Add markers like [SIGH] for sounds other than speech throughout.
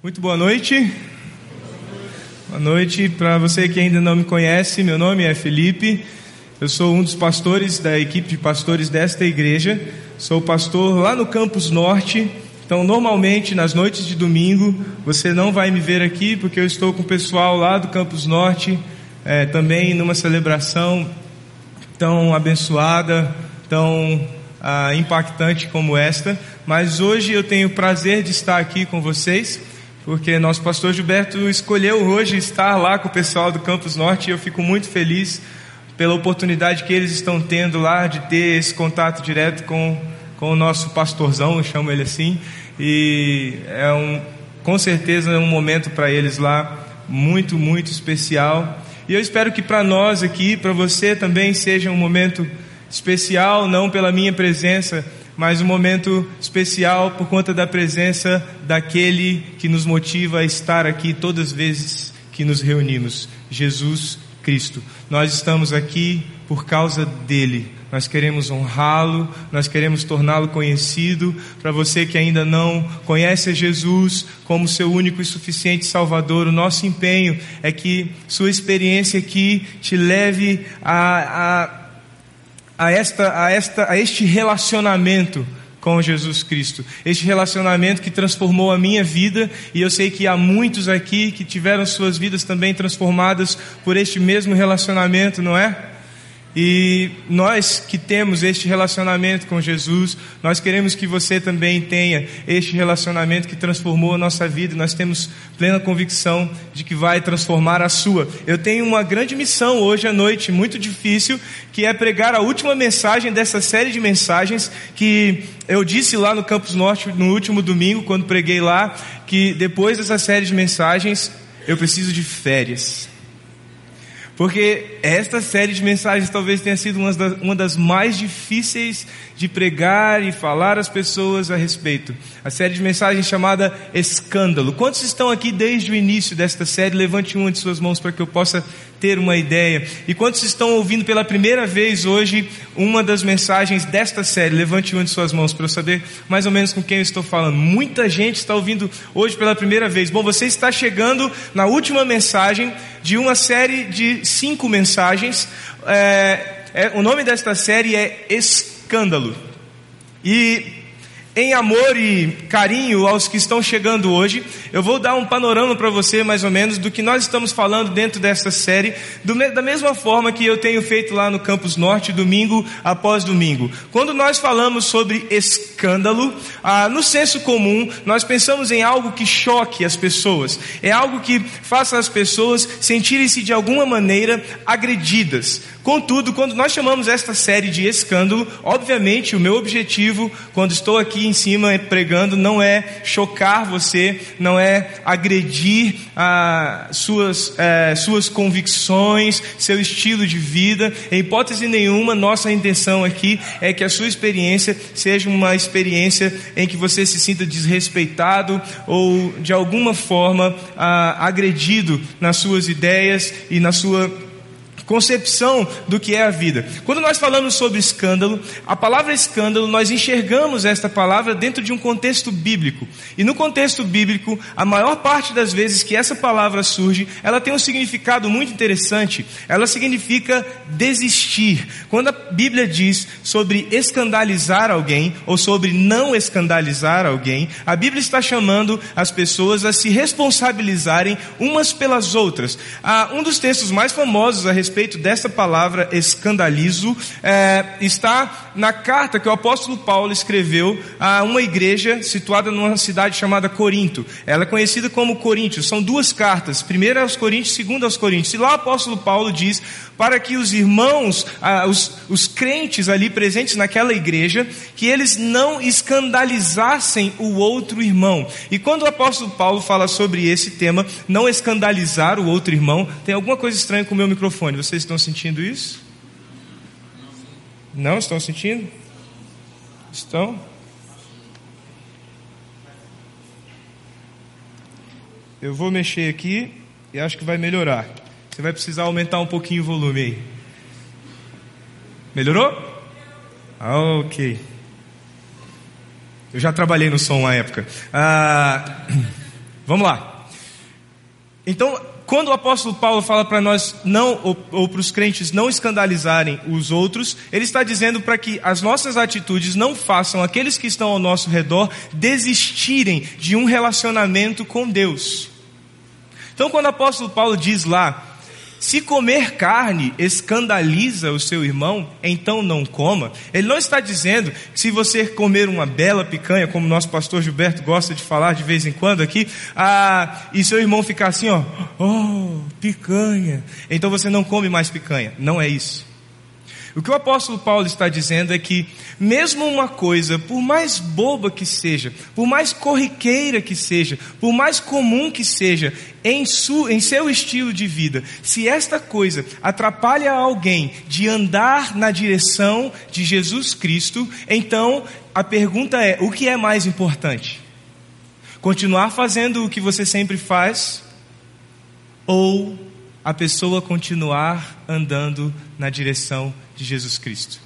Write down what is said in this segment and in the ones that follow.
Muito boa noite. Boa noite para você que ainda não me conhece. Meu nome é Felipe. Eu sou um dos pastores da equipe de pastores desta igreja. Sou pastor lá no Campus Norte. Então, normalmente nas noites de domingo você não vai me ver aqui porque eu estou com o pessoal lá do Campus Norte, é, também numa celebração tão abençoada, tão ah, impactante como esta. Mas hoje eu tenho o prazer de estar aqui com vocês porque nosso pastor Gilberto escolheu hoje estar lá com o pessoal do Campus Norte e eu fico muito feliz pela oportunidade que eles estão tendo lá de ter esse contato direto com, com o nosso pastorzão, eu chamo ele assim, e é um, com certeza é um momento para eles lá muito, muito especial. E eu espero que para nós aqui, para você também seja um momento especial, não pela minha presença, mas um momento especial por conta da presença daquele que nos motiva a estar aqui todas as vezes que nos reunimos, Jesus Cristo. Nós estamos aqui por causa dele. Nós queremos honrá-lo, nós queremos torná-lo conhecido. Para você que ainda não conhece Jesus como seu único e suficiente Salvador, o nosso empenho é que sua experiência aqui te leve a, a a, esta, a, esta, a este relacionamento com Jesus Cristo. Este relacionamento que transformou a minha vida e eu sei que há muitos aqui que tiveram suas vidas também transformadas por este mesmo relacionamento, não é? E nós que temos este relacionamento com Jesus, nós queremos que você também tenha este relacionamento que transformou a nossa vida. Nós temos plena convicção de que vai transformar a sua. Eu tenho uma grande missão hoje à noite, muito difícil, que é pregar a última mensagem dessa série de mensagens que eu disse lá no Campus Norte no último domingo, quando preguei lá, que depois dessa série de mensagens eu preciso de férias. Porque esta série de mensagens talvez tenha sido uma das, mais difíceis de pregar e falar às pessoas a respeito. A série de mensagens chamada Escândalo. Quantos estão aqui desde o início desta série? Levante uma de suas mãos para que eu possa ter uma ideia. E quantos estão ouvindo pela primeira vez hoje uma das mensagens desta série? Levante uma de suas mãos para eu saber mais ou menos com quem eu estou falando. Muita gente está ouvindo hoje pela primeira vez. Bom, você está chegando na última mensagem de uma série de cinco mensagens. É, é, o nome desta série é Escândalo. E em amor e carinho aos que estão chegando hoje, eu vou dar um panorama para você mais ou menos do que nós estamos falando dentro desta série, do, da mesma forma que eu tenho feito lá no Campus Norte, domingo após domingo. Quando nós falamos sobre escândalo, ah, no senso comum, nós pensamos em algo que choque as pessoas, é algo que faça as pessoas sentirem-se de alguma maneira agredidas. Contudo, quando nós chamamos esta série de escândalo, obviamente o meu objetivo, quando estou aqui em cima pregando, não é chocar você, não é agredir ah, suas, eh, suas convicções, seu estilo de vida. Em hipótese nenhuma, nossa intenção aqui é que a sua experiência seja uma experiência em que você se sinta desrespeitado ou de alguma forma ah, agredido nas suas ideias e na sua concepção do que é a vida. Quando nós falamos sobre escândalo, a palavra escândalo, nós enxergamos esta palavra dentro de um contexto bíblico. E no contexto bíblico, a maior parte das vezes que essa palavra surge, ela tem um significado muito interessante. Ela significa desistir. Quando a Bíblia diz sobre escandalizar alguém ou sobre não escandalizar alguém, a Bíblia está chamando as pessoas a se responsabilizarem umas pelas outras. Ah, um dos textos mais famosos a respeito respeito dessa palavra escandalizo é, está na carta que o apóstolo Paulo escreveu a uma igreja situada numa cidade chamada Corinto. Ela é conhecida como Coríntios. São duas cartas, primeira aos Coríntios, segunda aos Coríntios. E lá o apóstolo Paulo diz para que os irmãos, ah, os, os crentes ali presentes naquela igreja, que eles não escandalizassem o outro irmão. E quando o apóstolo Paulo fala sobre esse tema, não escandalizar o outro irmão, tem alguma coisa estranha com o meu microfone. Vocês estão sentindo isso? Não estão sentindo? Estão? Eu vou mexer aqui e acho que vai melhorar. Você vai precisar aumentar um pouquinho o volume aí. Melhorou? Ah, ok. Eu já trabalhei no som uma época. Ah, [CLEARS THROAT] Vamos lá. Então, quando o apóstolo Paulo fala para nós não, ou, ou para os crentes não escandalizarem os outros, ele está dizendo para que as nossas atitudes não façam aqueles que estão ao nosso redor desistirem de um relacionamento com Deus. Então, quando o apóstolo Paulo diz lá, se comer carne escandaliza o seu irmão, então não coma. Ele não está dizendo que se você comer uma bela picanha, como nosso pastor Gilberto gosta de falar de vez em quando aqui, ah, e seu irmão ficar assim, ó, oh, picanha, então você não come mais picanha. Não é isso. O que o apóstolo Paulo está dizendo é que, mesmo uma coisa, por mais boba que seja, por mais corriqueira que seja, por mais comum que seja, em, su, em seu estilo de vida, se esta coisa atrapalha alguém de andar na direção de Jesus Cristo, então a pergunta é: o que é mais importante? Continuar fazendo o que você sempre faz? Ou a pessoa continuar andando na direção de Jesus Cristo.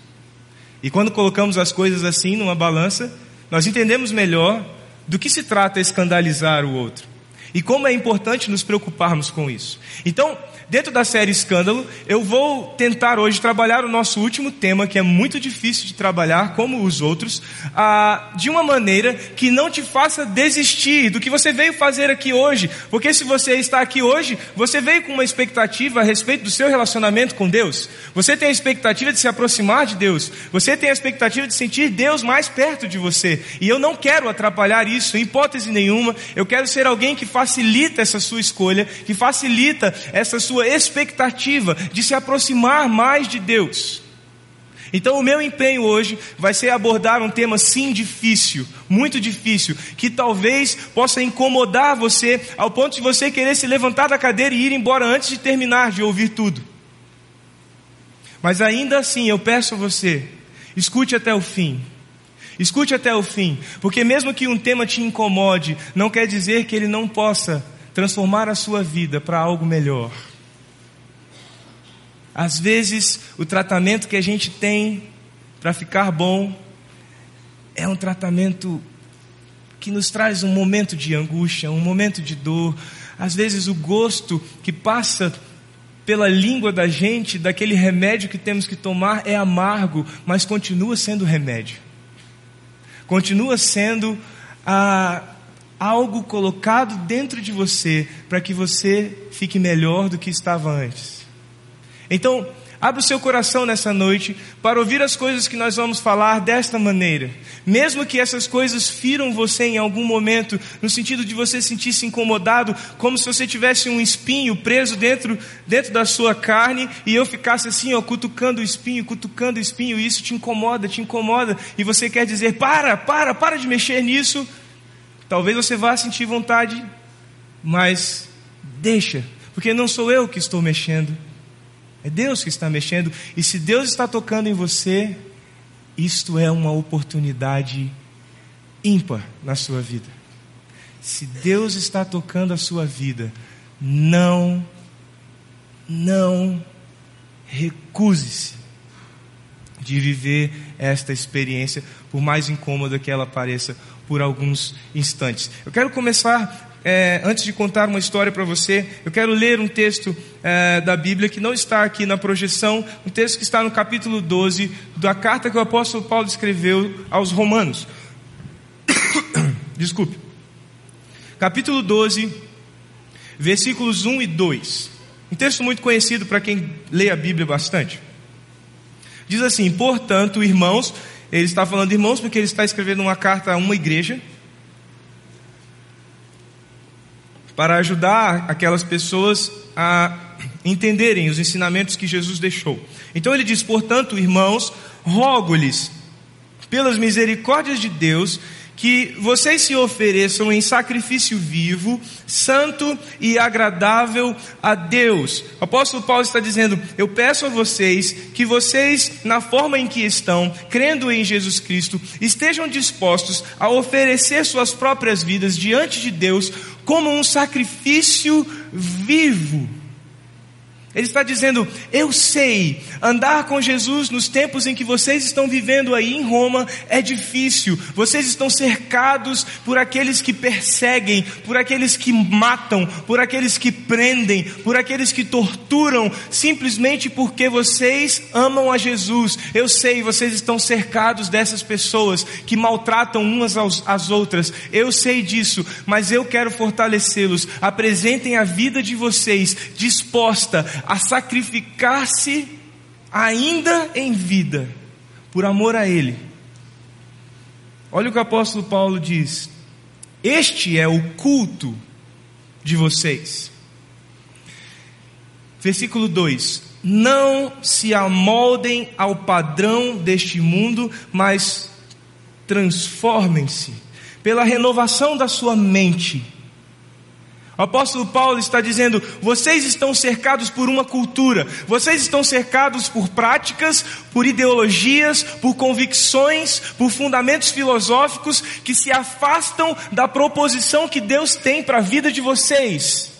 E quando colocamos as coisas assim numa balança, nós entendemos melhor do que se trata escandalizar o outro e como é importante nos preocuparmos com isso. Então, Dentro da série Escândalo, eu vou tentar hoje trabalhar o nosso último tema, que é muito difícil de trabalhar, como os outros, ah, de uma maneira que não te faça desistir do que você veio fazer aqui hoje. Porque se você está aqui hoje, você veio com uma expectativa a respeito do seu relacionamento com Deus. Você tem a expectativa de se aproximar de Deus. Você tem a expectativa de sentir Deus mais perto de você. E eu não quero atrapalhar isso, em hipótese nenhuma. Eu quero ser alguém que facilita essa sua escolha, que facilita essa sua sua expectativa de se aproximar mais de Deus. Então, o meu empenho hoje vai ser abordar um tema sim difícil, muito difícil, que talvez possa incomodar você ao ponto de você querer se levantar da cadeira e ir embora antes de terminar de ouvir tudo. Mas ainda assim, eu peço a você, escute até o fim. Escute até o fim, porque mesmo que um tema te incomode, não quer dizer que ele não possa transformar a sua vida para algo melhor. Às vezes, o tratamento que a gente tem para ficar bom é um tratamento que nos traz um momento de angústia, um momento de dor. Às vezes, o gosto que passa pela língua da gente, daquele remédio que temos que tomar, é amargo, mas continua sendo remédio. Continua sendo ah, algo colocado dentro de você para que você fique melhor do que estava antes. Então, abra o seu coração nessa noite para ouvir as coisas que nós vamos falar desta maneira. Mesmo que essas coisas firam você em algum momento, no sentido de você sentir-se incomodado, como se você tivesse um espinho preso dentro, dentro da sua carne e eu ficasse assim, ó, cutucando o espinho, cutucando o espinho, e isso te incomoda, te incomoda, e você quer dizer: para, para, para de mexer nisso. Talvez você vá sentir vontade, mas deixa, porque não sou eu que estou mexendo é Deus que está mexendo. E se Deus está tocando em você, isto é uma oportunidade ímpar na sua vida. Se Deus está tocando a sua vida, não, não recuse-se de viver esta experiência, por mais incômoda que ela pareça por alguns instantes. Eu quero começar é, antes de contar uma história para você, eu quero ler um texto é, da Bíblia que não está aqui na projeção, um texto que está no capítulo 12 da carta que o apóstolo Paulo escreveu aos Romanos. [COUGHS] Desculpe. Capítulo 12, versículos 1 e 2. Um texto muito conhecido para quem lê a Bíblia bastante. Diz assim: Portanto, irmãos, ele está falando irmãos porque ele está escrevendo uma carta a uma igreja para ajudar aquelas pessoas a entenderem os ensinamentos que Jesus deixou. Então ele diz: portanto, irmãos, rogo-lhes, pelas misericórdias de Deus, que vocês se ofereçam em sacrifício vivo, santo e agradável a Deus. O apóstolo Paulo está dizendo: Eu peço a vocês que vocês, na forma em que estão, crendo em Jesus Cristo, estejam dispostos a oferecer suas próprias vidas diante de Deus como um sacrifício vivo. Ele está dizendo: Eu sei, andar com Jesus nos tempos em que vocês estão vivendo aí em Roma é difícil. Vocês estão cercados por aqueles que perseguem, por aqueles que matam, por aqueles que prendem, por aqueles que torturam, simplesmente porque vocês amam a Jesus. Eu sei, vocês estão cercados dessas pessoas que maltratam umas às outras. Eu sei disso, mas eu quero fortalecê-los. Apresentem a vida de vocês disposta a sacrificar-se ainda em vida, por amor a Ele. Olha o que o apóstolo Paulo diz: Este é o culto de vocês. Versículo 2: Não se amoldem ao padrão deste mundo, mas transformem-se pela renovação da sua mente o apóstolo Paulo está dizendo: vocês estão cercados por uma cultura, vocês estão cercados por práticas, por ideologias, por convicções, por fundamentos filosóficos que se afastam da proposição que Deus tem para a vida de vocês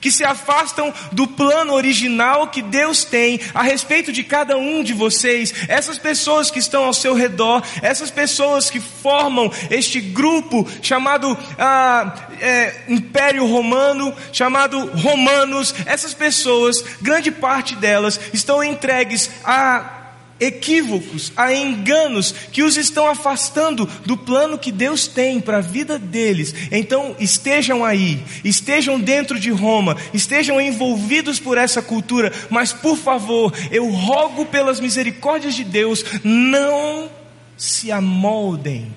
que se afastam do plano original que Deus tem a respeito de cada um de vocês, essas pessoas que estão ao seu redor, essas pessoas que formam este grupo chamado ah, é, Império Romano, chamado Romanos, essas pessoas, grande parte delas, estão entregues a equívocos, a enganos que os estão afastando do plano que Deus tem para a vida deles. Então estejam aí, estejam dentro de Roma, estejam envolvidos por essa cultura, mas por favor, eu rogo pelas misericórdias de Deus, não se amoldem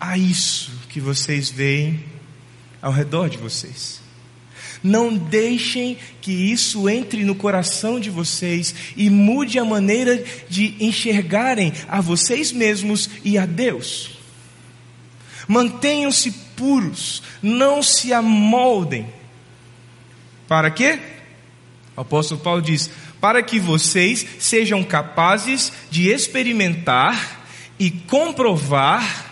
a isso que vocês veem ao redor de vocês. Não deixem que isso entre no coração de vocês e mude a maneira de enxergarem a vocês mesmos e a Deus. Mantenham-se puros, não se amoldem. Para quê? O apóstolo Paulo diz: para que vocês sejam capazes de experimentar e comprovar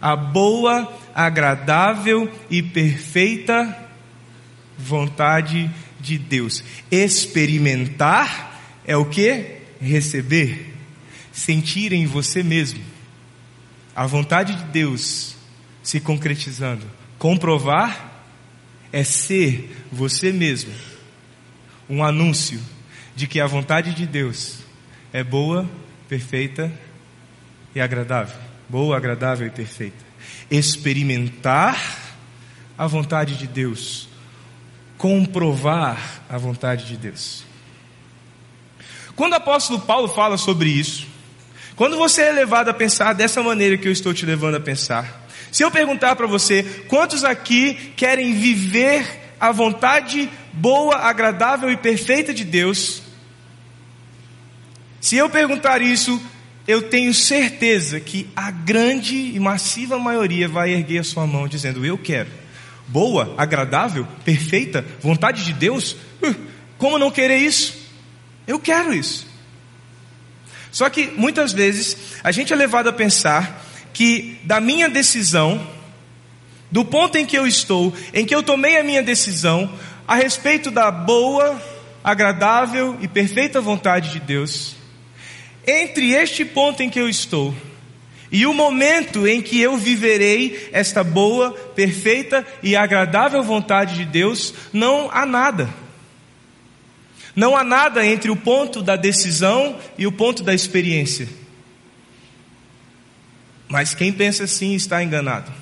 a boa, agradável e perfeita vontade de Deus. Experimentar é o que? Receber. Sentir em você mesmo a vontade de Deus se concretizando. Comprovar é ser você mesmo um anúncio de que a vontade de Deus é boa, perfeita e agradável. Boa, agradável e perfeita. Experimentar a vontade de Deus comprovar a vontade de Deus. Quando o apóstolo Paulo fala sobre isso, quando você é levado a pensar dessa maneira que eu estou te levando a pensar, se eu perguntar para você, quantos aqui querem viver a vontade boa, agradável e perfeita de Deus? Se eu perguntar isso, eu tenho certeza que a grande e massiva maioria vai erguer a sua mão dizendo: Eu quero boa, agradável, perfeita, vontade de Deus, uh, como não querer isso? Eu quero isso. Só que muitas vezes a gente é levado a pensar que da minha decisão, do ponto em que eu estou, em que eu tomei a minha decisão a respeito da boa, agradável e perfeita vontade de Deus, entre este ponto em que eu estou e o momento em que eu viverei esta boa, perfeita e agradável vontade de Deus, não há nada. Não há nada entre o ponto da decisão e o ponto da experiência. Mas quem pensa assim está enganado.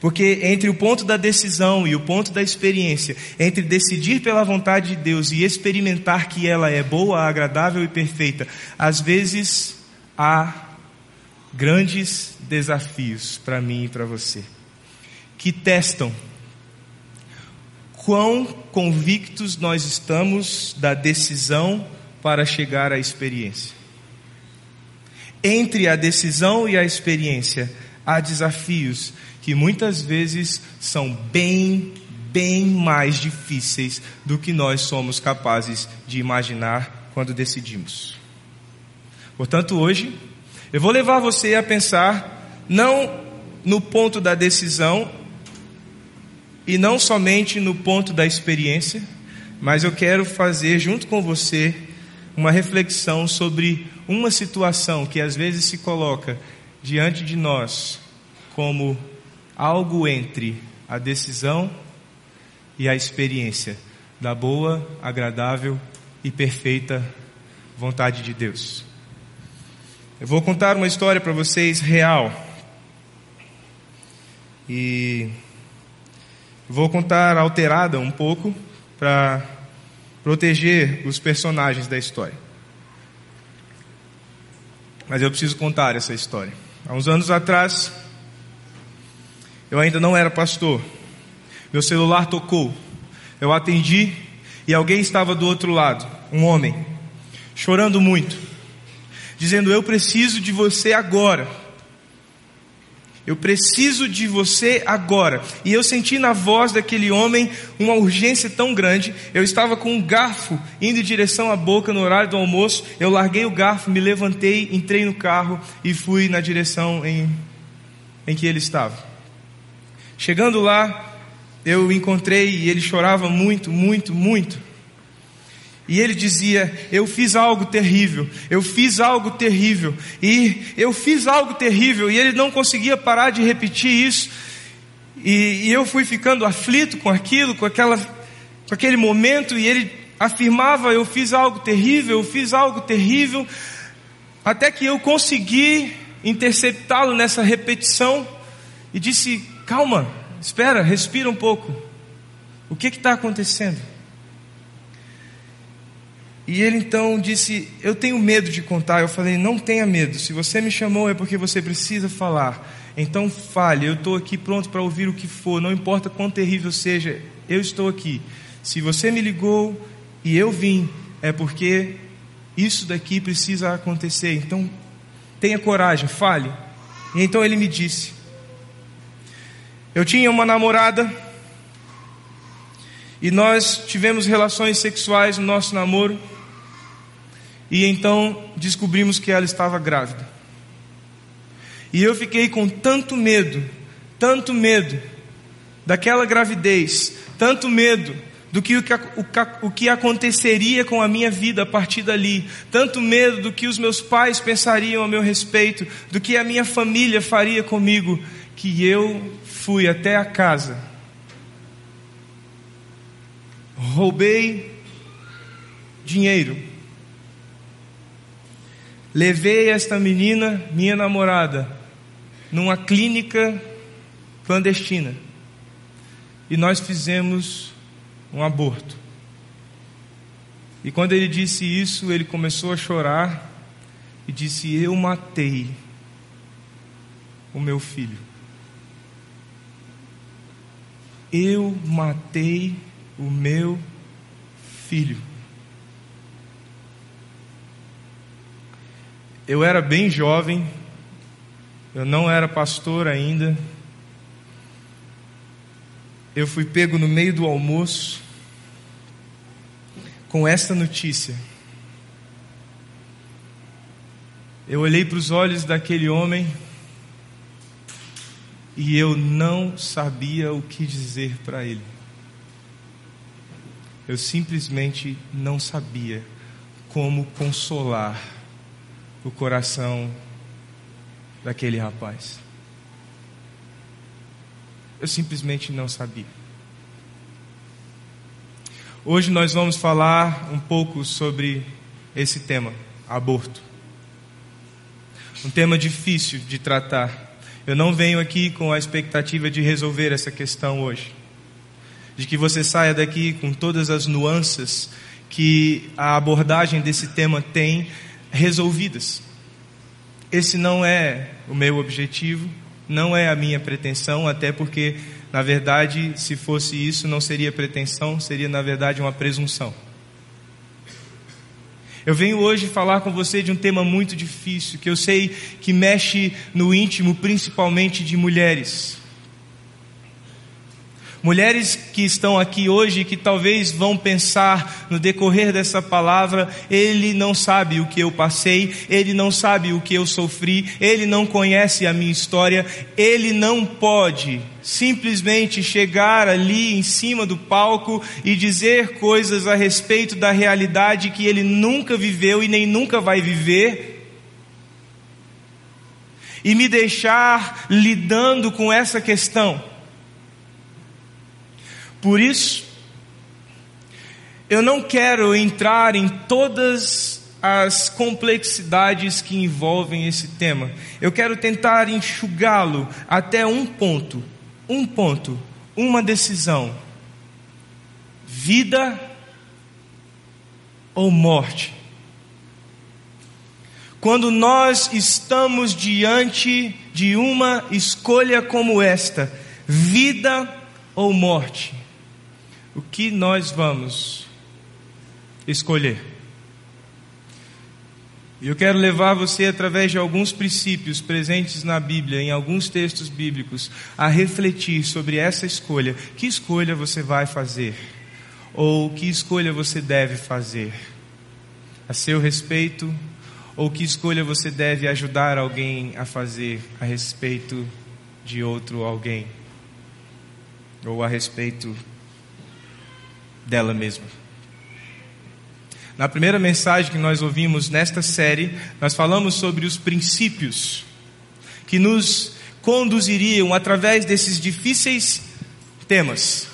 Porque entre o ponto da decisão e o ponto da experiência, entre decidir pela vontade de Deus e experimentar que ela é boa, agradável e perfeita, às vezes há grandes desafios para mim e para você, que testam quão convictos nós estamos da decisão para chegar à experiência. Entre a decisão e a experiência, há desafios que muitas vezes são bem, bem mais difíceis do que nós somos capazes de imaginar quando decidimos. Portanto, hoje, eu vou levar você a pensar não no ponto da decisão e não somente no ponto da experiência, mas eu quero fazer junto com você uma reflexão sobre uma situação que às vezes se coloca diante de nós como algo entre a decisão e a experiência da boa, agradável e perfeita vontade de Deus. Eu vou contar uma história para vocês real. E vou contar alterada um pouco para proteger os personagens da história. Mas eu preciso contar essa história. Há uns anos atrás, eu ainda não era pastor. Meu celular tocou. Eu atendi e alguém estava do outro lado, um homem, chorando muito, dizendo: Eu preciso de você agora. Eu preciso de você agora. E eu senti na voz daquele homem uma urgência tão grande. Eu estava com um garfo indo em direção à boca no horário do almoço. Eu larguei o garfo, me levantei, entrei no carro e fui na direção em, em que ele estava. Chegando lá, eu encontrei e ele chorava muito, muito, muito. E ele dizia: Eu fiz algo terrível, eu fiz algo terrível, e eu fiz algo terrível, e ele não conseguia parar de repetir isso. E, e eu fui ficando aflito com aquilo, com, aquela, com aquele momento, e ele afirmava: Eu fiz algo terrível, eu fiz algo terrível, até que eu consegui interceptá-lo nessa repetição e disse: Calma, espera, respira um pouco. O que está acontecendo? E ele então disse: Eu tenho medo de contar. Eu falei: Não tenha medo. Se você me chamou é porque você precisa falar. Então fale. Eu estou aqui pronto para ouvir o que for. Não importa quão terrível seja, eu estou aqui. Se você me ligou e eu vim, é porque isso daqui precisa acontecer. Então tenha coragem, fale. E então ele me disse: Eu tinha uma namorada. E nós tivemos relações sexuais no nosso namoro. E então descobrimos que ela estava grávida. E eu fiquei com tanto medo, tanto medo daquela gravidez, tanto medo do que o, que o que aconteceria com a minha vida a partir dali, tanto medo do que os meus pais pensariam a meu respeito, do que a minha família faria comigo, que eu fui até a casa, roubei dinheiro Levei esta menina, minha namorada, numa clínica clandestina. E nós fizemos um aborto. E quando ele disse isso, ele começou a chorar e disse: Eu matei o meu filho. Eu matei o meu filho. Eu era bem jovem, eu não era pastor ainda. Eu fui pego no meio do almoço com esta notícia. Eu olhei para os olhos daquele homem e eu não sabia o que dizer para ele. Eu simplesmente não sabia como consolar o coração daquele rapaz. Eu simplesmente não sabia. Hoje nós vamos falar um pouco sobre esse tema, aborto. Um tema difícil de tratar. Eu não venho aqui com a expectativa de resolver essa questão hoje. De que você saia daqui com todas as nuances que a abordagem desse tema tem resolvidas. Esse não é o meu objetivo, não é a minha pretensão, até porque, na verdade, se fosse isso, não seria pretensão, seria, na verdade, uma presunção. Eu venho hoje falar com você de um tema muito difícil, que eu sei que mexe no íntimo, principalmente de mulheres. Mulheres que estão aqui hoje, que talvez vão pensar no decorrer dessa palavra, ele não sabe o que eu passei, ele não sabe o que eu sofri, ele não conhece a minha história, ele não pode simplesmente chegar ali em cima do palco e dizer coisas a respeito da realidade que ele nunca viveu e nem nunca vai viver e me deixar lidando com essa questão. Por isso, eu não quero entrar em todas as complexidades que envolvem esse tema. Eu quero tentar enxugá-lo até um ponto, um ponto, uma decisão: vida ou morte. Quando nós estamos diante de uma escolha como esta, vida ou morte, o que nós vamos escolher? Eu quero levar você, através de alguns princípios presentes na Bíblia, em alguns textos bíblicos, a refletir sobre essa escolha. Que escolha você vai fazer? Ou que escolha você deve fazer? A seu respeito, ou que escolha você deve ajudar alguém a fazer a respeito de outro alguém? Ou a respeito dela mesma? Na primeira mensagem que nós ouvimos nesta série, nós falamos sobre os princípios que nos conduziriam através desses difíceis temas.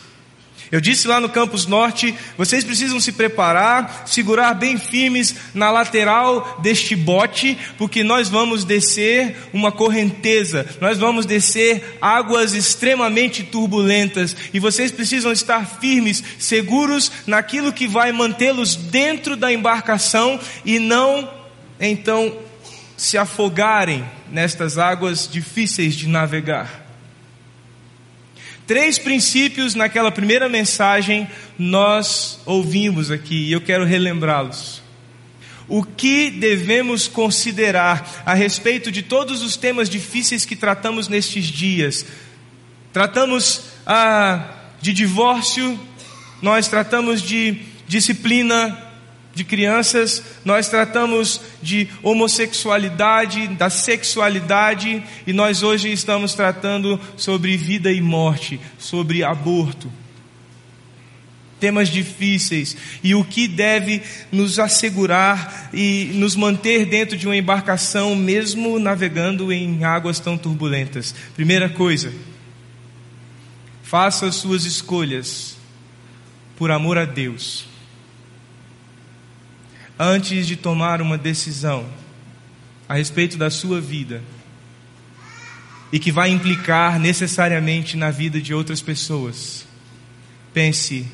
Eu disse lá no Campus Norte: vocês precisam se preparar, segurar bem firmes na lateral deste bote, porque nós vamos descer uma correnteza, nós vamos descer águas extremamente turbulentas, e vocês precisam estar firmes, seguros naquilo que vai mantê-los dentro da embarcação e não, então, se afogarem nestas águas difíceis de navegar. Três princípios naquela primeira mensagem nós ouvimos aqui e eu quero relembrá-los. O que devemos considerar a respeito de todos os temas difíceis que tratamos nestes dias? Tratamos ah, de divórcio, nós tratamos de disciplina de crianças, nós tratamos de homossexualidade, da sexualidade, e nós hoje estamos tratando sobre vida e morte, sobre aborto. Temas difíceis e o que deve nos assegurar e nos manter dentro de uma embarcação, mesmo navegando em águas tão turbulentas. Primeira coisa, faça as suas escolhas por amor a Deus antes de tomar uma decisão a respeito da sua vida e que vai implicar necessariamente na vida de outras pessoas, pense: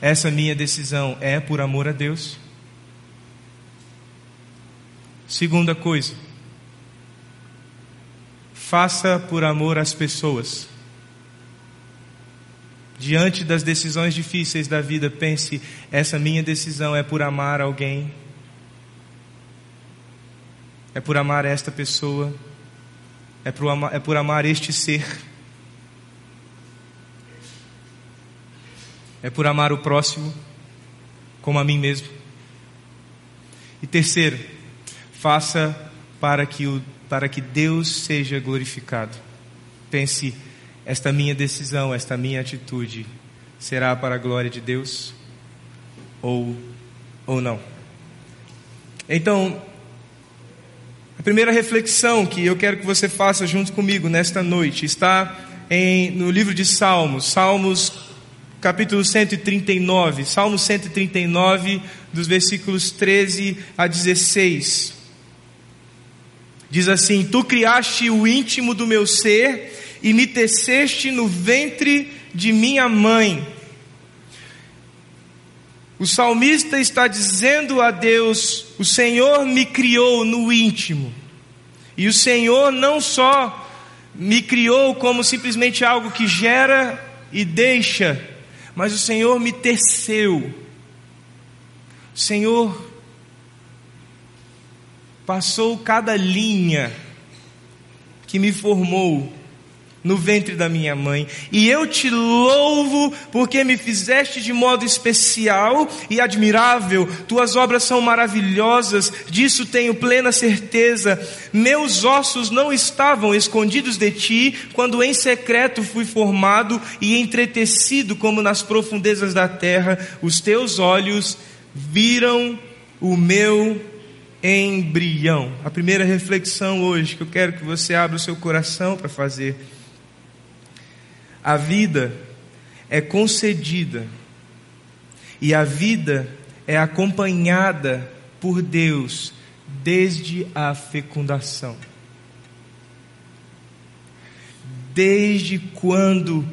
essa minha decisão é por amor a Deus? Segunda coisa, faça por amor às pessoas. Diante das decisões difíceis da vida, pense: essa minha decisão é por amar alguém, é por amar esta pessoa, é por amar, é por amar este ser, é por amar o próximo como a mim mesmo. E terceiro, faça para que, o, para que Deus seja glorificado. Pense, esta minha decisão, esta minha atitude será para a glória de Deus ou ou não. Então, a primeira reflexão que eu quero que você faça junto comigo nesta noite está em, no livro de Salmos, Salmos capítulo 139, Salmo 139, dos versículos 13 a 16. Diz assim: Tu criaste o íntimo do meu ser e me teceste no ventre de minha mãe. O salmista está dizendo a Deus: O Senhor me criou no íntimo. E o Senhor não só me criou como simplesmente algo que gera e deixa, mas o Senhor me teceu. O Senhor passou cada linha que me formou no ventre da minha mãe. E eu te louvo porque me fizeste de modo especial e admirável. Tuas obras são maravilhosas, disso tenho plena certeza. Meus ossos não estavam escondidos de ti quando em secreto fui formado e entretecido como nas profundezas da terra. Os teus olhos viram o meu embrião. A primeira reflexão hoje que eu quero que você abra o seu coração para fazer a vida é concedida e a vida é acompanhada por Deus desde a fecundação. Desde quando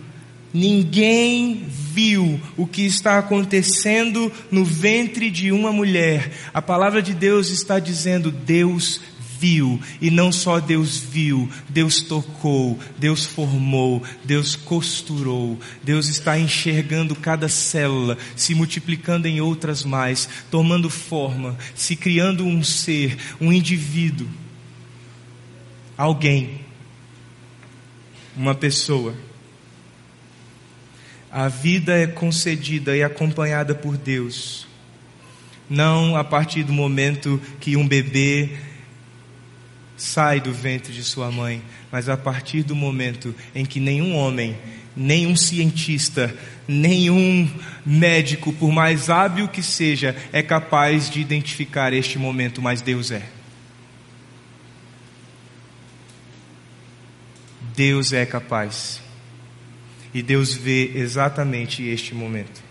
ninguém viu o que está acontecendo no ventre de uma mulher, a palavra de Deus está dizendo: Deus viu, e não só Deus viu, Deus tocou, Deus formou, Deus costurou, Deus está enxergando cada célula, se multiplicando em outras mais, tomando forma, se criando um ser, um indivíduo, alguém, uma pessoa. A vida é concedida e acompanhada por Deus. Não a partir do momento que um bebê sai do ventre de sua mãe, mas a partir do momento em que nenhum homem, nenhum cientista, nenhum médico, por mais hábil que seja, é capaz de identificar este momento, mas Deus é. Deus é capaz. E Deus vê exatamente este momento.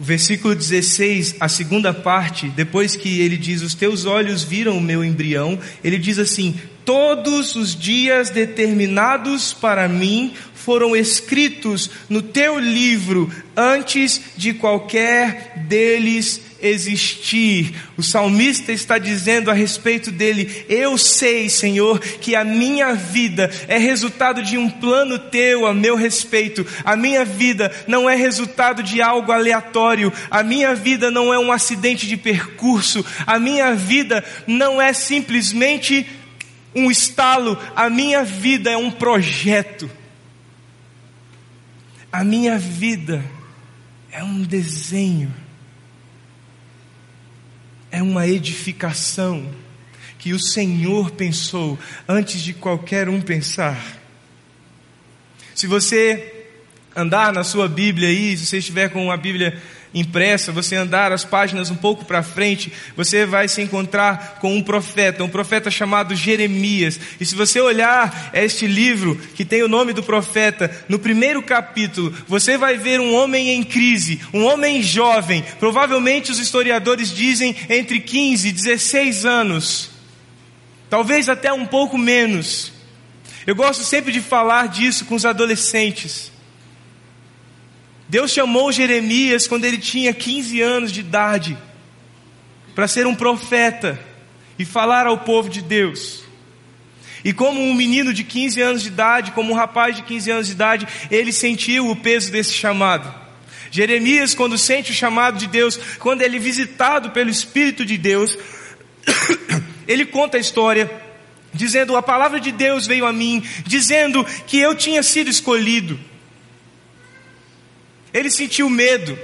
Versículo 16, a segunda parte, depois que ele diz: Os teus olhos viram o meu embrião, ele diz assim: Todos os dias determinados para mim foram escritos no teu livro antes de qualquer deles existir. O salmista está dizendo a respeito dele: Eu sei, Senhor, que a minha vida é resultado de um plano teu a meu respeito. A minha vida não é resultado de algo aleatório. A minha vida não é um acidente de percurso. A minha vida não é simplesmente um estalo. A minha vida é um projeto. A minha vida é um desenho é uma edificação que o Senhor pensou antes de qualquer um pensar. Se você andar na sua Bíblia aí, se você estiver com uma Bíblia impressa, você andar as páginas um pouco para frente, você vai se encontrar com um profeta, um profeta chamado Jeremias. E se você olhar este livro que tem o nome do profeta, no primeiro capítulo, você vai ver um homem em crise, um homem jovem, provavelmente os historiadores dizem entre 15 e 16 anos, talvez até um pouco menos. Eu gosto sempre de falar disso com os adolescentes. Deus chamou Jeremias quando ele tinha 15 anos de idade para ser um profeta e falar ao povo de Deus. E como um menino de 15 anos de idade, como um rapaz de 15 anos de idade, ele sentiu o peso desse chamado. Jeremias, quando sente o chamado de Deus, quando ele é visitado pelo Espírito de Deus, [COUGHS] ele conta a história, dizendo: A palavra de Deus veio a mim, dizendo que eu tinha sido escolhido ele sentiu medo.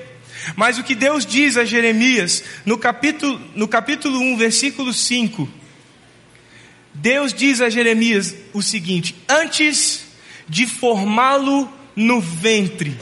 Mas o que Deus diz a Jeremias, no capítulo, no capítulo 1, versículo 5, Deus diz a Jeremias o seguinte: Antes de formá-lo no ventre,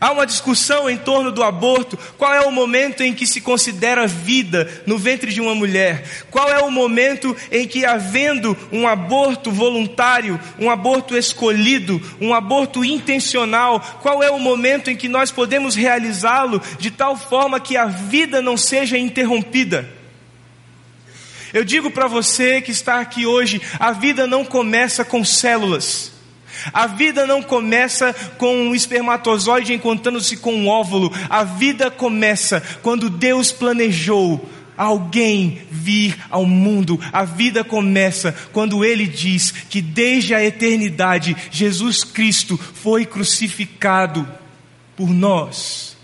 Há uma discussão em torno do aborto. Qual é o momento em que se considera vida no ventre de uma mulher? Qual é o momento em que, havendo um aborto voluntário, um aborto escolhido, um aborto intencional, qual é o momento em que nós podemos realizá-lo de tal forma que a vida não seja interrompida? Eu digo para você que está aqui hoje: a vida não começa com células. A vida não começa com um espermatozoide encontrando-se com um óvulo. A vida começa quando Deus planejou alguém vir ao mundo. A vida começa quando ele diz que desde a eternidade Jesus Cristo foi crucificado por nós.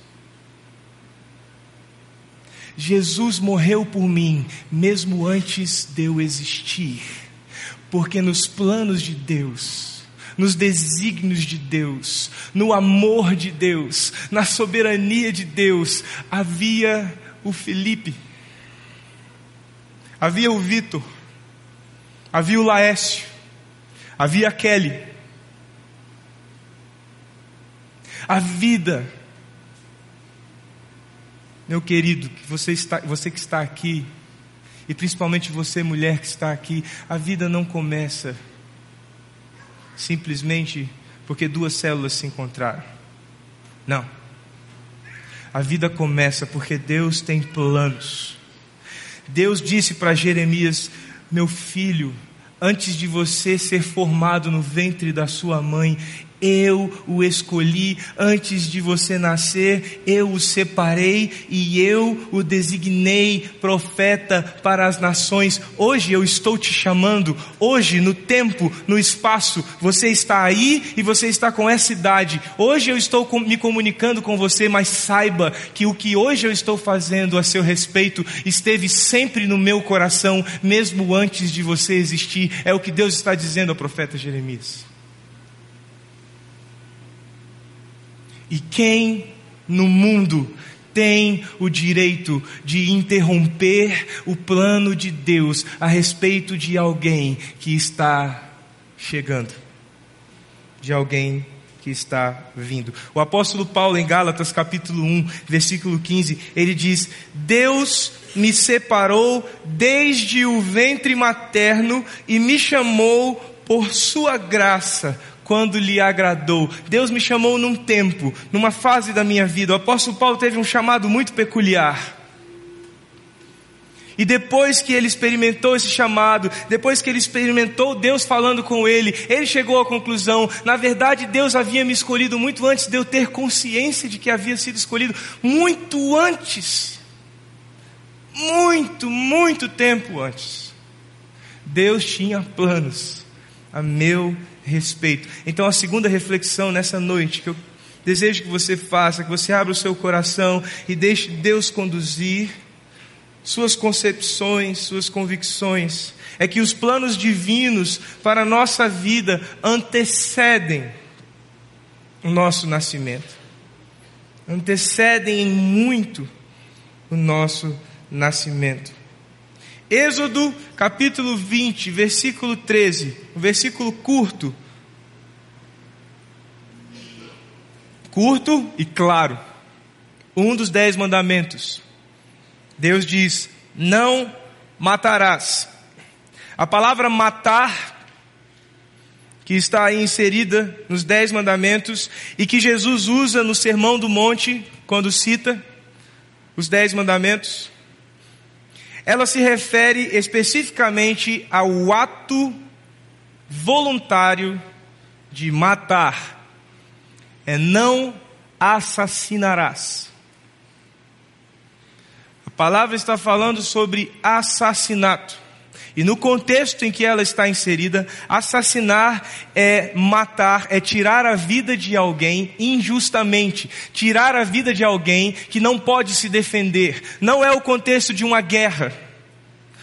Jesus morreu por mim, mesmo antes de eu existir, porque nos planos de Deus, nos desígnios de Deus, no amor de Deus, na soberania de Deus, havia o Felipe, havia o Vitor, havia o Laécio, havia a Kelly. A vida meu querido, que você, está, você que está aqui, e principalmente você, mulher que está aqui, a vida não começa simplesmente porque duas células se encontraram. Não. A vida começa porque Deus tem planos. Deus disse para Jeremias: Meu filho, antes de você ser formado no ventre da sua mãe, eu o escolhi antes de você nascer, eu o separei e eu o designei profeta para as nações. Hoje eu estou te chamando, hoje no tempo, no espaço, você está aí e você está com essa idade. Hoje eu estou me comunicando com você, mas saiba que o que hoje eu estou fazendo a seu respeito esteve sempre no meu coração, mesmo antes de você existir. É o que Deus está dizendo ao profeta Jeremias. E quem no mundo tem o direito de interromper o plano de Deus a respeito de alguém que está chegando, de alguém que está vindo. O apóstolo Paulo, em Gálatas capítulo 1, versículo 15, ele diz: Deus me separou desde o ventre materno e me chamou por sua graça quando lhe agradou. Deus me chamou num tempo, numa fase da minha vida. O apóstolo Paulo teve um chamado muito peculiar. E depois que ele experimentou esse chamado, depois que ele experimentou Deus falando com ele, ele chegou à conclusão: na verdade, Deus havia me escolhido muito antes de eu ter consciência de que havia sido escolhido, muito antes. Muito, muito tempo antes. Deus tinha planos a meu respeito. Então, a segunda reflexão nessa noite que eu desejo que você faça, que você abra o seu coração e deixe Deus conduzir suas concepções, suas convicções, é que os planos divinos para a nossa vida antecedem o nosso nascimento, antecedem em muito o nosso nascimento. Êxodo capítulo 20, versículo 13, um versículo curto. Curto e claro. Um dos dez mandamentos. Deus diz: Não matarás. A palavra matar, que está aí inserida nos dez mandamentos e que Jesus usa no Sermão do Monte, quando cita os dez mandamentos, ela se refere especificamente ao ato voluntário de matar. É não assassinarás. A palavra está falando sobre assassinato. E no contexto em que ela está inserida, assassinar é matar, é tirar a vida de alguém injustamente, tirar a vida de alguém que não pode se defender. Não é o contexto de uma guerra,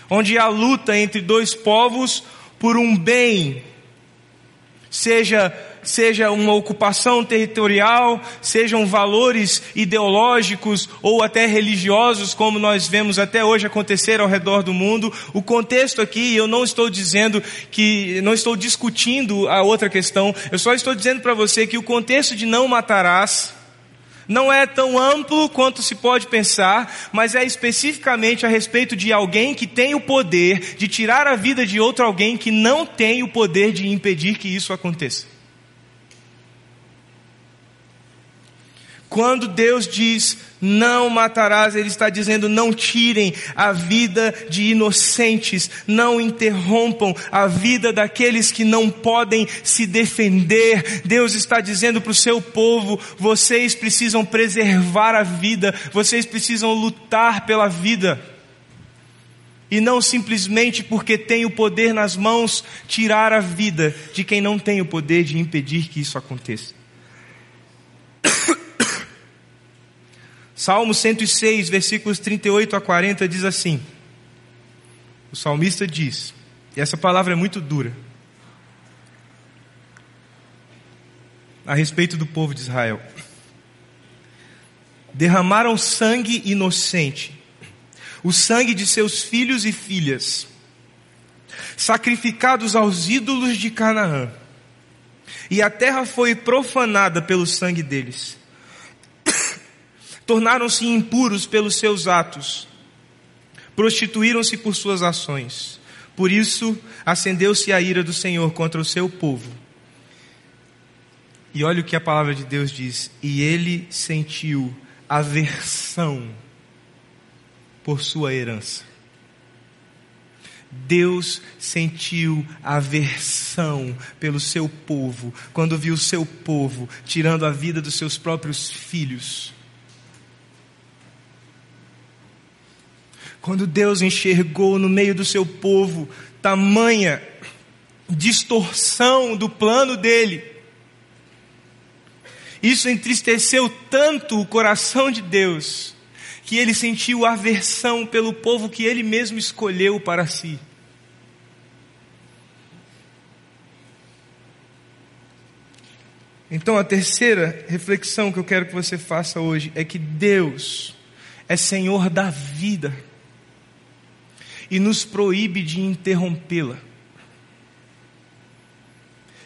onde há luta entre dois povos por um bem, seja seja uma ocupação territorial, sejam valores ideológicos ou até religiosos, como nós vemos até hoje acontecer ao redor do mundo. O contexto aqui, eu não estou dizendo que, não estou discutindo a outra questão, eu só estou dizendo para você que o contexto de não matarás, não é tão amplo quanto se pode pensar, mas é especificamente a respeito de alguém que tem o poder de tirar a vida de outro alguém que não tem o poder de impedir que isso aconteça. Quando Deus diz não matarás, Ele está dizendo não tirem a vida de inocentes, não interrompam a vida daqueles que não podem se defender. Deus está dizendo para o seu povo: vocês precisam preservar a vida, vocês precisam lutar pela vida. E não simplesmente porque tem o poder nas mãos, tirar a vida de quem não tem o poder de impedir que isso aconteça. [COUGHS] Salmo 106, versículos 38 a 40 diz assim: O salmista diz, e essa palavra é muito dura, a respeito do povo de Israel. Derramaram sangue inocente, o sangue de seus filhos e filhas, sacrificados aos ídolos de Canaã, e a terra foi profanada pelo sangue deles. Tornaram-se impuros pelos seus atos, prostituíram-se por suas ações. Por isso, acendeu-se a ira do Senhor contra o seu povo. E olha o que a palavra de Deus diz: e ele sentiu aversão por sua herança. Deus sentiu aversão pelo seu povo, quando viu o seu povo tirando a vida dos seus próprios filhos. Quando Deus enxergou no meio do seu povo tamanha distorção do plano dele, isso entristeceu tanto o coração de Deus, que ele sentiu aversão pelo povo que ele mesmo escolheu para si. Então, a terceira reflexão que eu quero que você faça hoje é que Deus é Senhor da vida e nos proíbe de interrompê-la.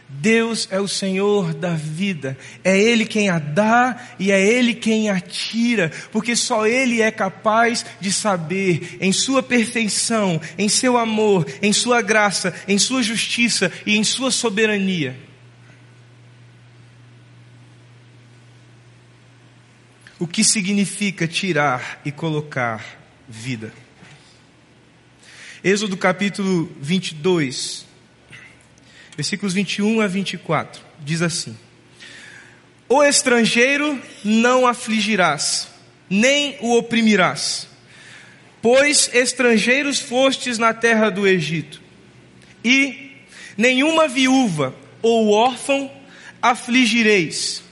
Deus é o Senhor da vida, é Ele quem a dá e é Ele quem a tira, porque só Ele é capaz de saber, em Sua perfeição, em Seu amor, em Sua graça, em Sua justiça e em Sua soberania. O que significa tirar e colocar vida? Êxodo capítulo 22, versículos 21 a 24, diz assim: O estrangeiro não afligirás, nem o oprimirás, pois estrangeiros fostes na terra do Egito, e nenhuma viúva ou órfão afligireis.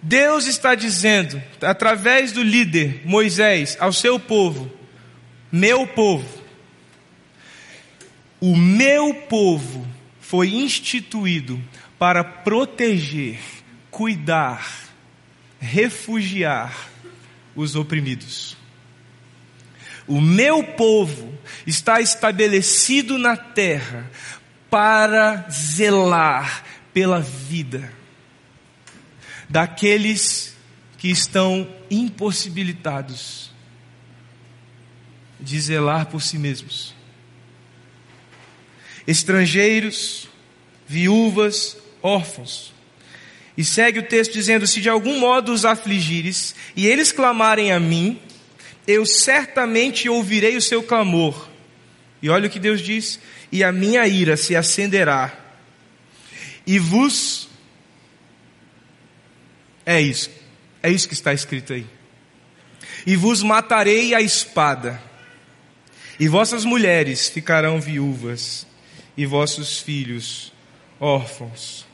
Deus está dizendo, através do líder Moisés, ao seu povo: Meu povo, o meu povo foi instituído para proteger, cuidar, refugiar os oprimidos. O meu povo está estabelecido na terra para zelar pela vida daqueles que estão impossibilitados de zelar por si mesmos estrangeiros, viúvas, órfãos. E segue o texto dizendo: Se de algum modo os afligires, e eles clamarem a mim, eu certamente ouvirei o seu clamor. E olha o que Deus diz: E a minha ira se acenderá, e vos. É isso, é isso que está escrito aí. E vos matarei a espada, e vossas mulheres ficarão viúvas, e vossos filhos órfãos.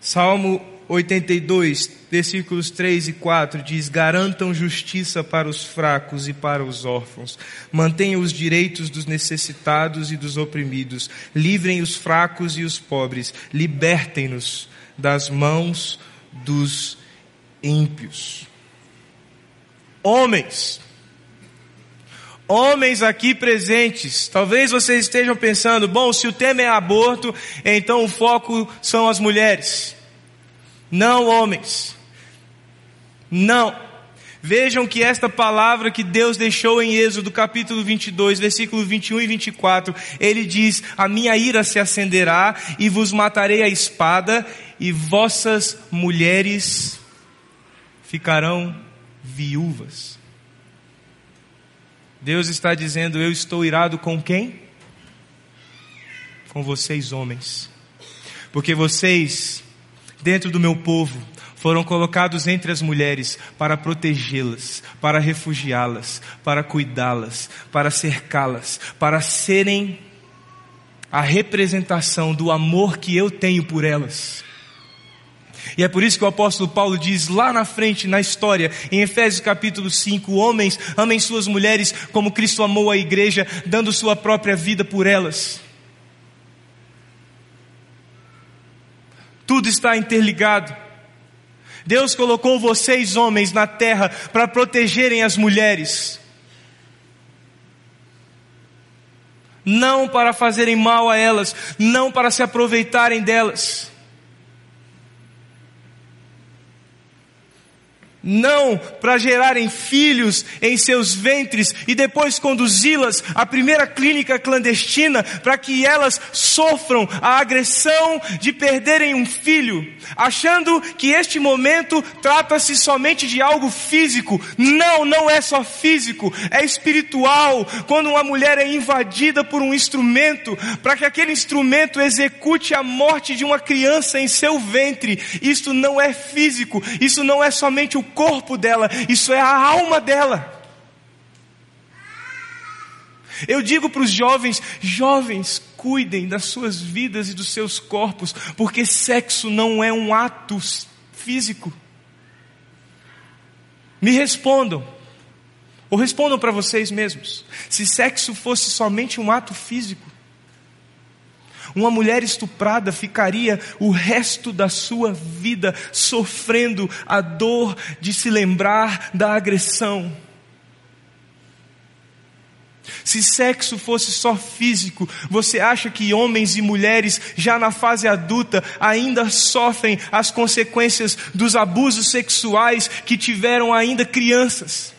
Salmo 82, versículos 3 e 4 diz: Garantam justiça para os fracos e para os órfãos, mantenham os direitos dos necessitados e dos oprimidos, livrem os fracos e os pobres, libertem-nos das mãos dos ímpios. Homens, Homens aqui presentes, talvez vocês estejam pensando, bom, se o tema é aborto, então o foco são as mulheres. Não, homens. Não. Vejam que esta palavra que Deus deixou em Êxodo capítulo 22, versículo 21 e 24, ele diz: A minha ira se acenderá e vos matarei a espada, e vossas mulheres ficarão viúvas. Deus está dizendo: Eu estou irado com quem? Com vocês, homens. Porque vocês, dentro do meu povo, foram colocados entre as mulheres para protegê-las, para refugiá-las, para cuidá-las, para cercá-las, para serem a representação do amor que eu tenho por elas. E é por isso que o apóstolo Paulo diz lá na frente, na história, em Efésios capítulo 5, homens, amem suas mulheres como Cristo amou a igreja, dando sua própria vida por elas. Tudo está interligado. Deus colocou vocês, homens, na terra para protegerem as mulheres. Não para fazerem mal a elas, não para se aproveitarem delas. Não para gerarem filhos em seus ventres e depois conduzi-las à primeira clínica clandestina para que elas sofram a agressão de perderem um filho, achando que este momento trata-se somente de algo físico. Não, não é só físico, é espiritual. Quando uma mulher é invadida por um instrumento, para que aquele instrumento execute a morte de uma criança em seu ventre, isto não é físico, isso não é somente o corpo dela, isso é a alma dela. Eu digo para os jovens: jovens, cuidem das suas vidas e dos seus corpos, porque sexo não é um ato físico. Me respondam, ou respondam para vocês mesmos: se sexo fosse somente um ato físico, uma mulher estuprada ficaria o resto da sua vida sofrendo a dor de se lembrar da agressão. Se sexo fosse só físico, você acha que homens e mulheres, já na fase adulta, ainda sofrem as consequências dos abusos sexuais que tiveram ainda crianças?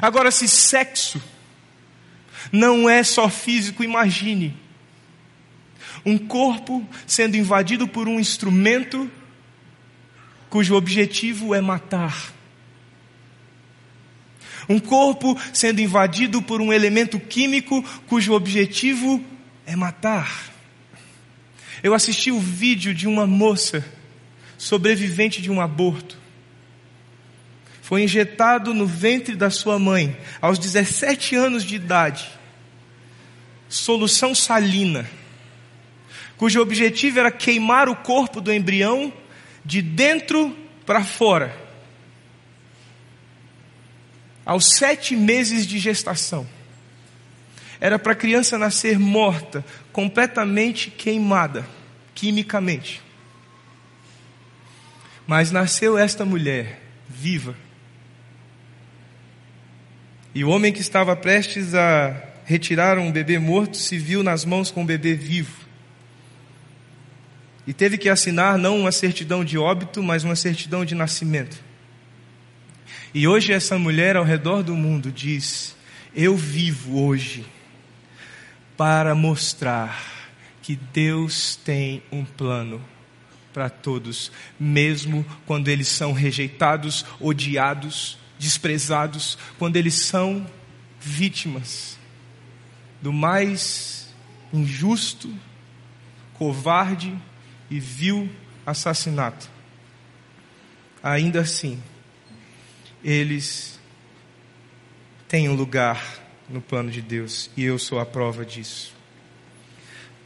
Agora, se sexo não é só físico, imagine. Um corpo sendo invadido por um instrumento cujo objetivo é matar. Um corpo sendo invadido por um elemento químico cujo objetivo é matar. Eu assisti o vídeo de uma moça sobrevivente de um aborto. Foi injetado no ventre da sua mãe aos 17 anos de idade solução salina, cujo objetivo era queimar o corpo do embrião de dentro para fora. Aos sete meses de gestação, era para a criança nascer morta, completamente queimada, quimicamente. Mas nasceu esta mulher, viva. E o homem que estava prestes a retiraram um bebê morto, se viu nas mãos com um bebê vivo. E teve que assinar não uma certidão de óbito, mas uma certidão de nascimento. E hoje essa mulher ao redor do mundo diz: Eu vivo hoje para mostrar que Deus tem um plano para todos, mesmo quando eles são rejeitados, odiados, desprezados, quando eles são vítimas do mais injusto, covarde e vil assassinato. Ainda assim, eles têm um lugar no plano de Deus e eu sou a prova disso.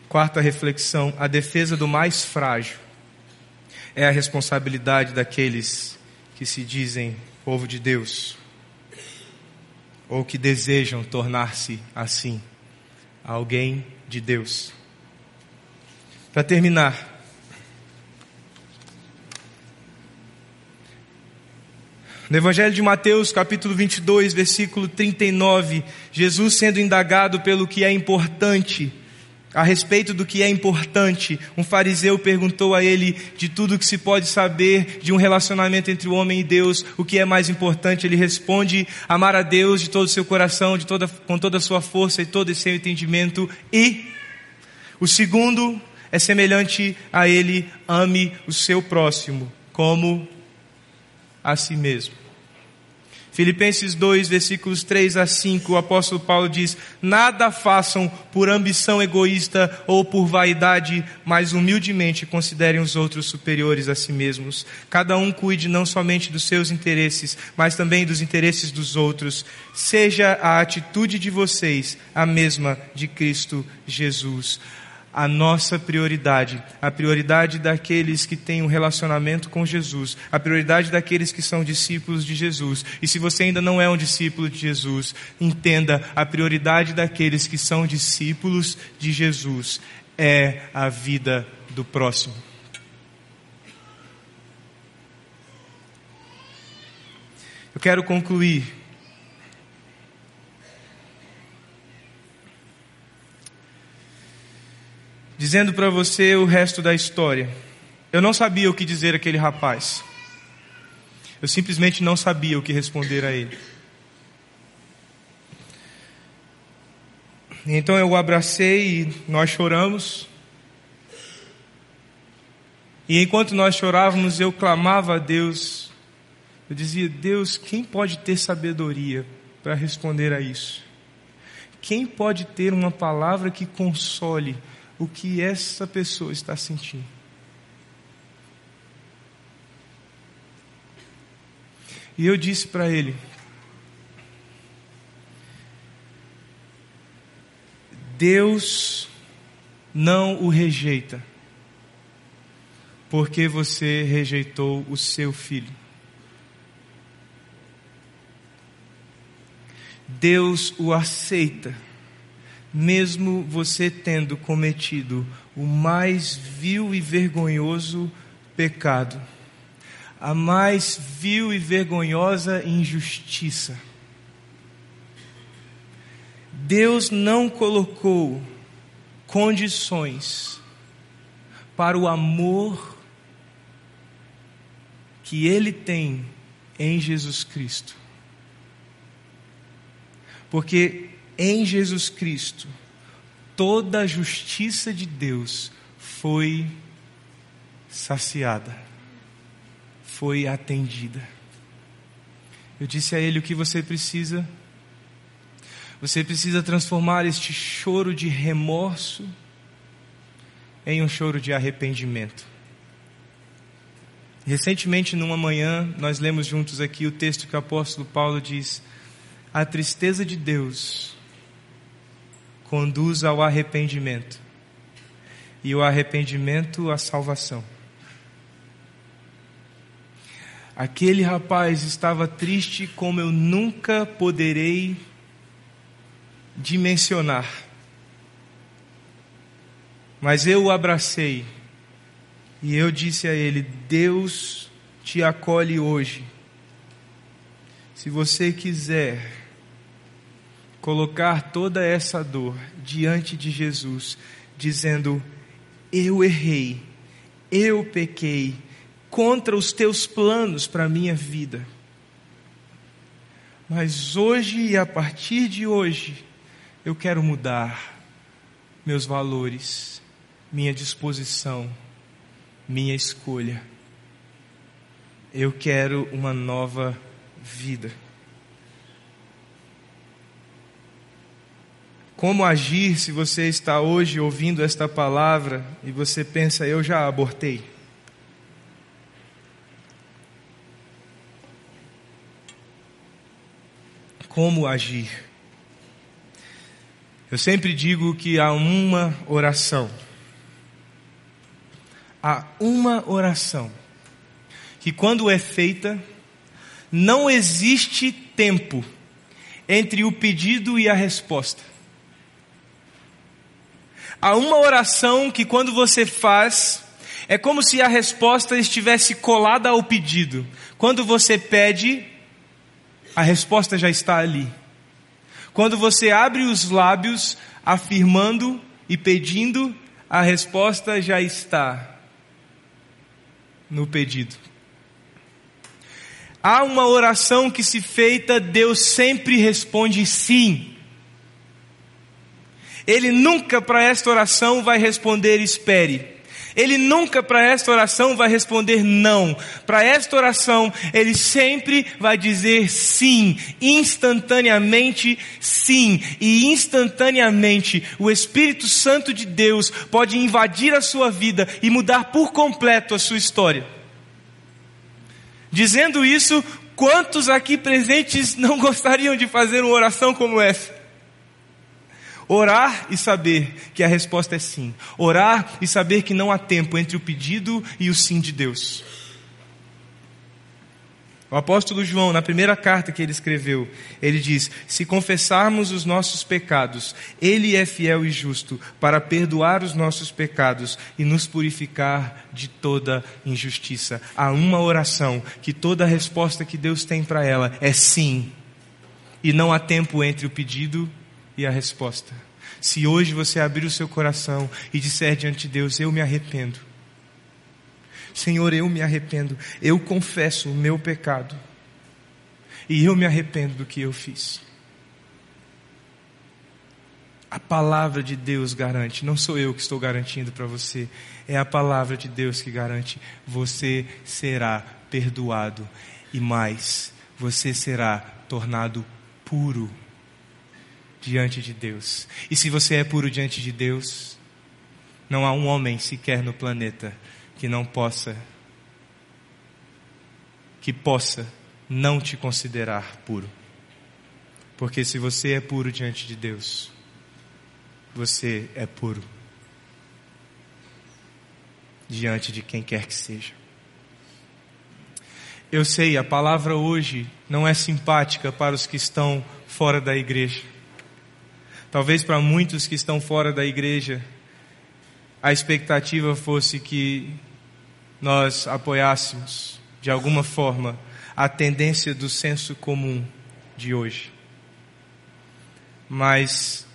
Quarta reflexão: a defesa do mais frágil é a responsabilidade daqueles que se dizem povo de Deus ou que desejam tornar-se assim alguém de Deus. Para terminar, No Evangelho de Mateus, capítulo 22, versículo 39, Jesus sendo indagado pelo que é importante, a respeito do que é importante, um fariseu perguntou a ele de tudo que se pode saber de um relacionamento entre o homem e Deus, o que é mais importante. Ele responde: amar a Deus de todo o seu coração, de toda, com toda a sua força e todo o seu entendimento. E o segundo é semelhante a ele: ame o seu próximo como a si mesmo. Filipenses 2, versículos 3 a 5, o apóstolo Paulo diz: Nada façam por ambição egoísta ou por vaidade, mas humildemente considerem os outros superiores a si mesmos. Cada um cuide não somente dos seus interesses, mas também dos interesses dos outros. Seja a atitude de vocês a mesma de Cristo Jesus. A nossa prioridade, a prioridade daqueles que têm um relacionamento com Jesus, a prioridade daqueles que são discípulos de Jesus. E se você ainda não é um discípulo de Jesus, entenda, a prioridade daqueles que são discípulos de Jesus é a vida do próximo. Eu quero concluir dizendo para você o resto da história. Eu não sabia o que dizer àquele rapaz. Eu simplesmente não sabia o que responder a ele. Então eu o abracei e nós choramos. E enquanto nós chorávamos, eu clamava a Deus. Eu dizia: Deus, quem pode ter sabedoria para responder a isso? Quem pode ter uma palavra que console o que essa pessoa está sentindo. E eu disse para ele: Deus não o rejeita, porque você rejeitou o seu filho. Deus o aceita mesmo você tendo cometido o mais vil e vergonhoso pecado, a mais vil e vergonhosa injustiça. Deus não colocou condições para o amor que Ele tem em Jesus Cristo. Porque em Jesus Cristo, toda a justiça de Deus foi saciada, foi atendida. Eu disse a ele o que você precisa. Você precisa transformar este choro de remorso em um choro de arrependimento. Recentemente, numa manhã, nós lemos juntos aqui o texto que o apóstolo Paulo diz: A tristeza de Deus conduz ao arrependimento, e o arrependimento à salvação. Aquele rapaz estava triste como eu nunca poderei dimensionar. Mas eu o abracei e eu disse a ele: Deus te acolhe hoje. Se você quiser, colocar toda essa dor diante de Jesus, dizendo: Eu errei, eu pequei contra os teus planos para a minha vida. Mas hoje e a partir de hoje, eu quero mudar meus valores, minha disposição, minha escolha. Eu quero uma nova vida. Como agir se você está hoje ouvindo esta palavra e você pensa, eu já abortei? Como agir? Eu sempre digo que há uma oração. Há uma oração que, quando é feita, não existe tempo entre o pedido e a resposta. Há uma oração que quando você faz, é como se a resposta estivesse colada ao pedido. Quando você pede, a resposta já está ali. Quando você abre os lábios afirmando e pedindo, a resposta já está no pedido. Há uma oração que se feita, Deus sempre responde sim. Ele nunca para esta oração vai responder espere. Ele nunca para esta oração vai responder não. Para esta oração, ele sempre vai dizer sim, instantaneamente sim. E instantaneamente o Espírito Santo de Deus pode invadir a sua vida e mudar por completo a sua história. Dizendo isso, quantos aqui presentes não [LAUGHS] gostariam de fazer uma oração como essa? Orar e saber que a resposta é sim. Orar e saber que não há tempo entre o pedido e o sim de Deus. O apóstolo João, na primeira carta que ele escreveu, ele diz: Se confessarmos os nossos pecados, ele é fiel e justo para perdoar os nossos pecados e nos purificar de toda injustiça. Há uma oração que toda a resposta que Deus tem para ela é sim. E não há tempo entre o pedido e a resposta. Se hoje você abrir o seu coração e disser diante de Deus: Eu me arrependo. Senhor, eu me arrependo, eu confesso o meu pecado, e eu me arrependo do que eu fiz. A palavra de Deus garante, não sou eu que estou garantindo para você, é a palavra de Deus que garante: você será perdoado e mais, você será tornado puro diante de Deus. E se você é puro diante de Deus, não há um homem sequer no planeta que não possa, que possa não te considerar puro. Porque se você é puro diante de Deus, você é puro diante de quem quer que seja. Eu sei, a palavra hoje não é simpática para os que estão fora da igreja. Talvez para muitos que estão fora da igreja, a expectativa fosse que nós apoiássemos, de alguma forma, a tendência do senso comum de hoje. Mas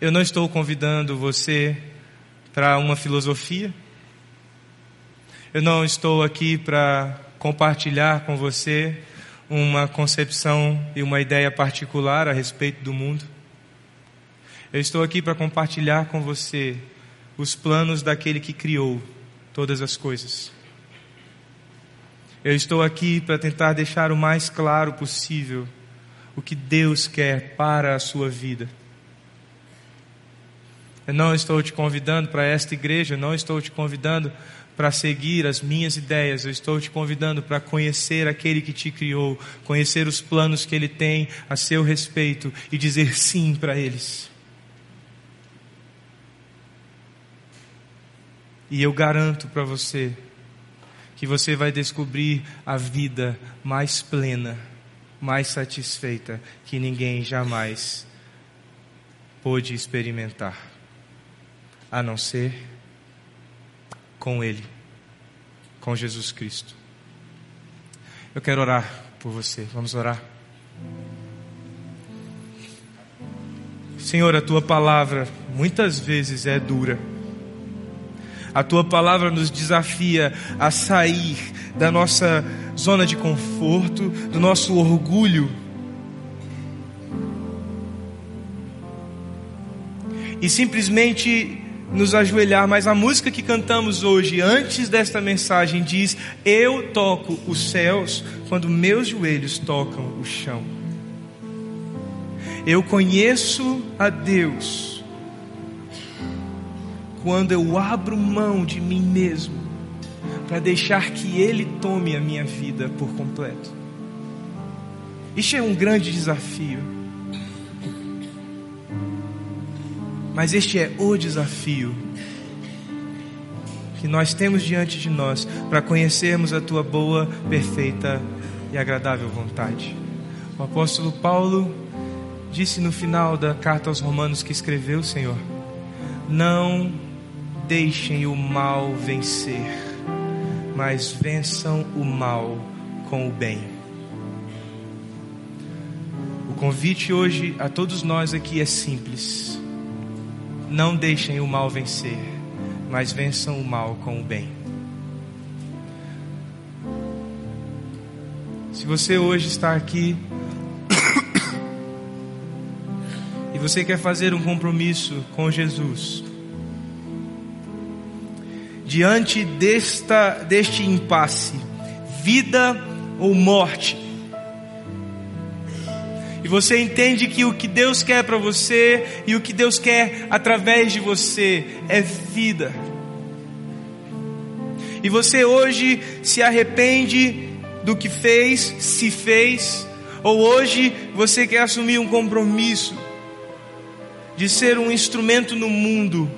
eu não estou convidando você para uma filosofia. Eu não estou aqui para compartilhar com você uma concepção e uma ideia particular a respeito do mundo. Eu estou aqui para compartilhar com você os planos daquele que criou todas as coisas. Eu estou aqui para tentar deixar o mais claro possível o que Deus quer para a sua vida. Eu não estou te convidando para esta igreja, eu não estou te convidando para seguir as minhas ideias, eu estou te convidando para conhecer aquele que te criou, conhecer os planos que ele tem a seu respeito e dizer sim para eles. E eu garanto para você que você vai descobrir a vida mais plena, mais satisfeita que ninguém jamais pôde experimentar, a não ser com Ele, com Jesus Cristo. Eu quero orar por você, vamos orar. Senhor, a tua palavra muitas vezes é dura a tua palavra nos desafia a sair da nossa zona de conforto, do nosso orgulho. E simplesmente nos ajoelhar, mas a música que cantamos hoje, antes desta mensagem, diz: Eu toco os céus quando meus joelhos tocam o chão. Eu conheço a Deus quando eu abro mão de mim mesmo para deixar que Ele tome a minha vida por completo. Isso é um grande desafio. Mas este é o desafio que nós temos diante de nós para conhecermos a tua boa, perfeita e agradável vontade. O apóstolo Paulo disse no final da carta aos Romanos que escreveu, Senhor, não deixem o mal vencer, mas vençam o mal com o bem. O convite hoje a todos nós aqui é simples. Não deixem o mal vencer, mas vençam o mal com o bem. Se você hoje está aqui [COUGHS] e você quer fazer um compromisso com Jesus, diante desta, deste impasse, vida ou morte. E você entende que o que Deus quer para você e o que Deus quer através de você é vida. E você hoje se arrepende do que fez, se fez, ou hoje você quer assumir um compromisso de ser um instrumento no mundo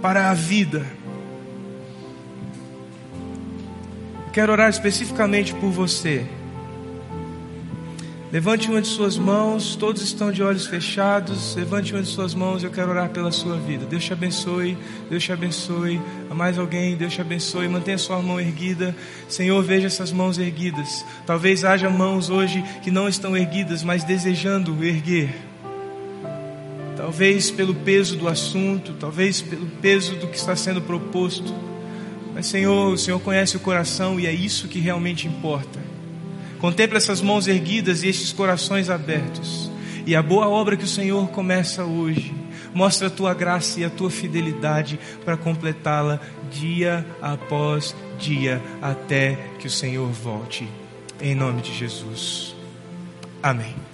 para a vida. Quero orar especificamente por você. Levante uma de suas mãos, todos estão de olhos fechados. Levante uma de suas mãos, eu quero orar pela sua vida. Deus te abençoe, Deus te abençoe. A mais alguém, Deus te abençoe. Mantenha sua mão erguida. Senhor, veja essas mãos erguidas. Talvez haja mãos hoje que não estão erguidas, mas desejando erguer. Talvez pelo peso do assunto, talvez pelo peso do que está sendo proposto. Mas, Senhor, o Senhor conhece o coração e é isso que realmente importa. Contempla essas mãos erguidas e estes corações abertos. E a boa obra que o Senhor começa hoje, mostra a tua graça e a tua fidelidade para completá-la dia após dia, até que o Senhor volte. Em nome de Jesus. Amém.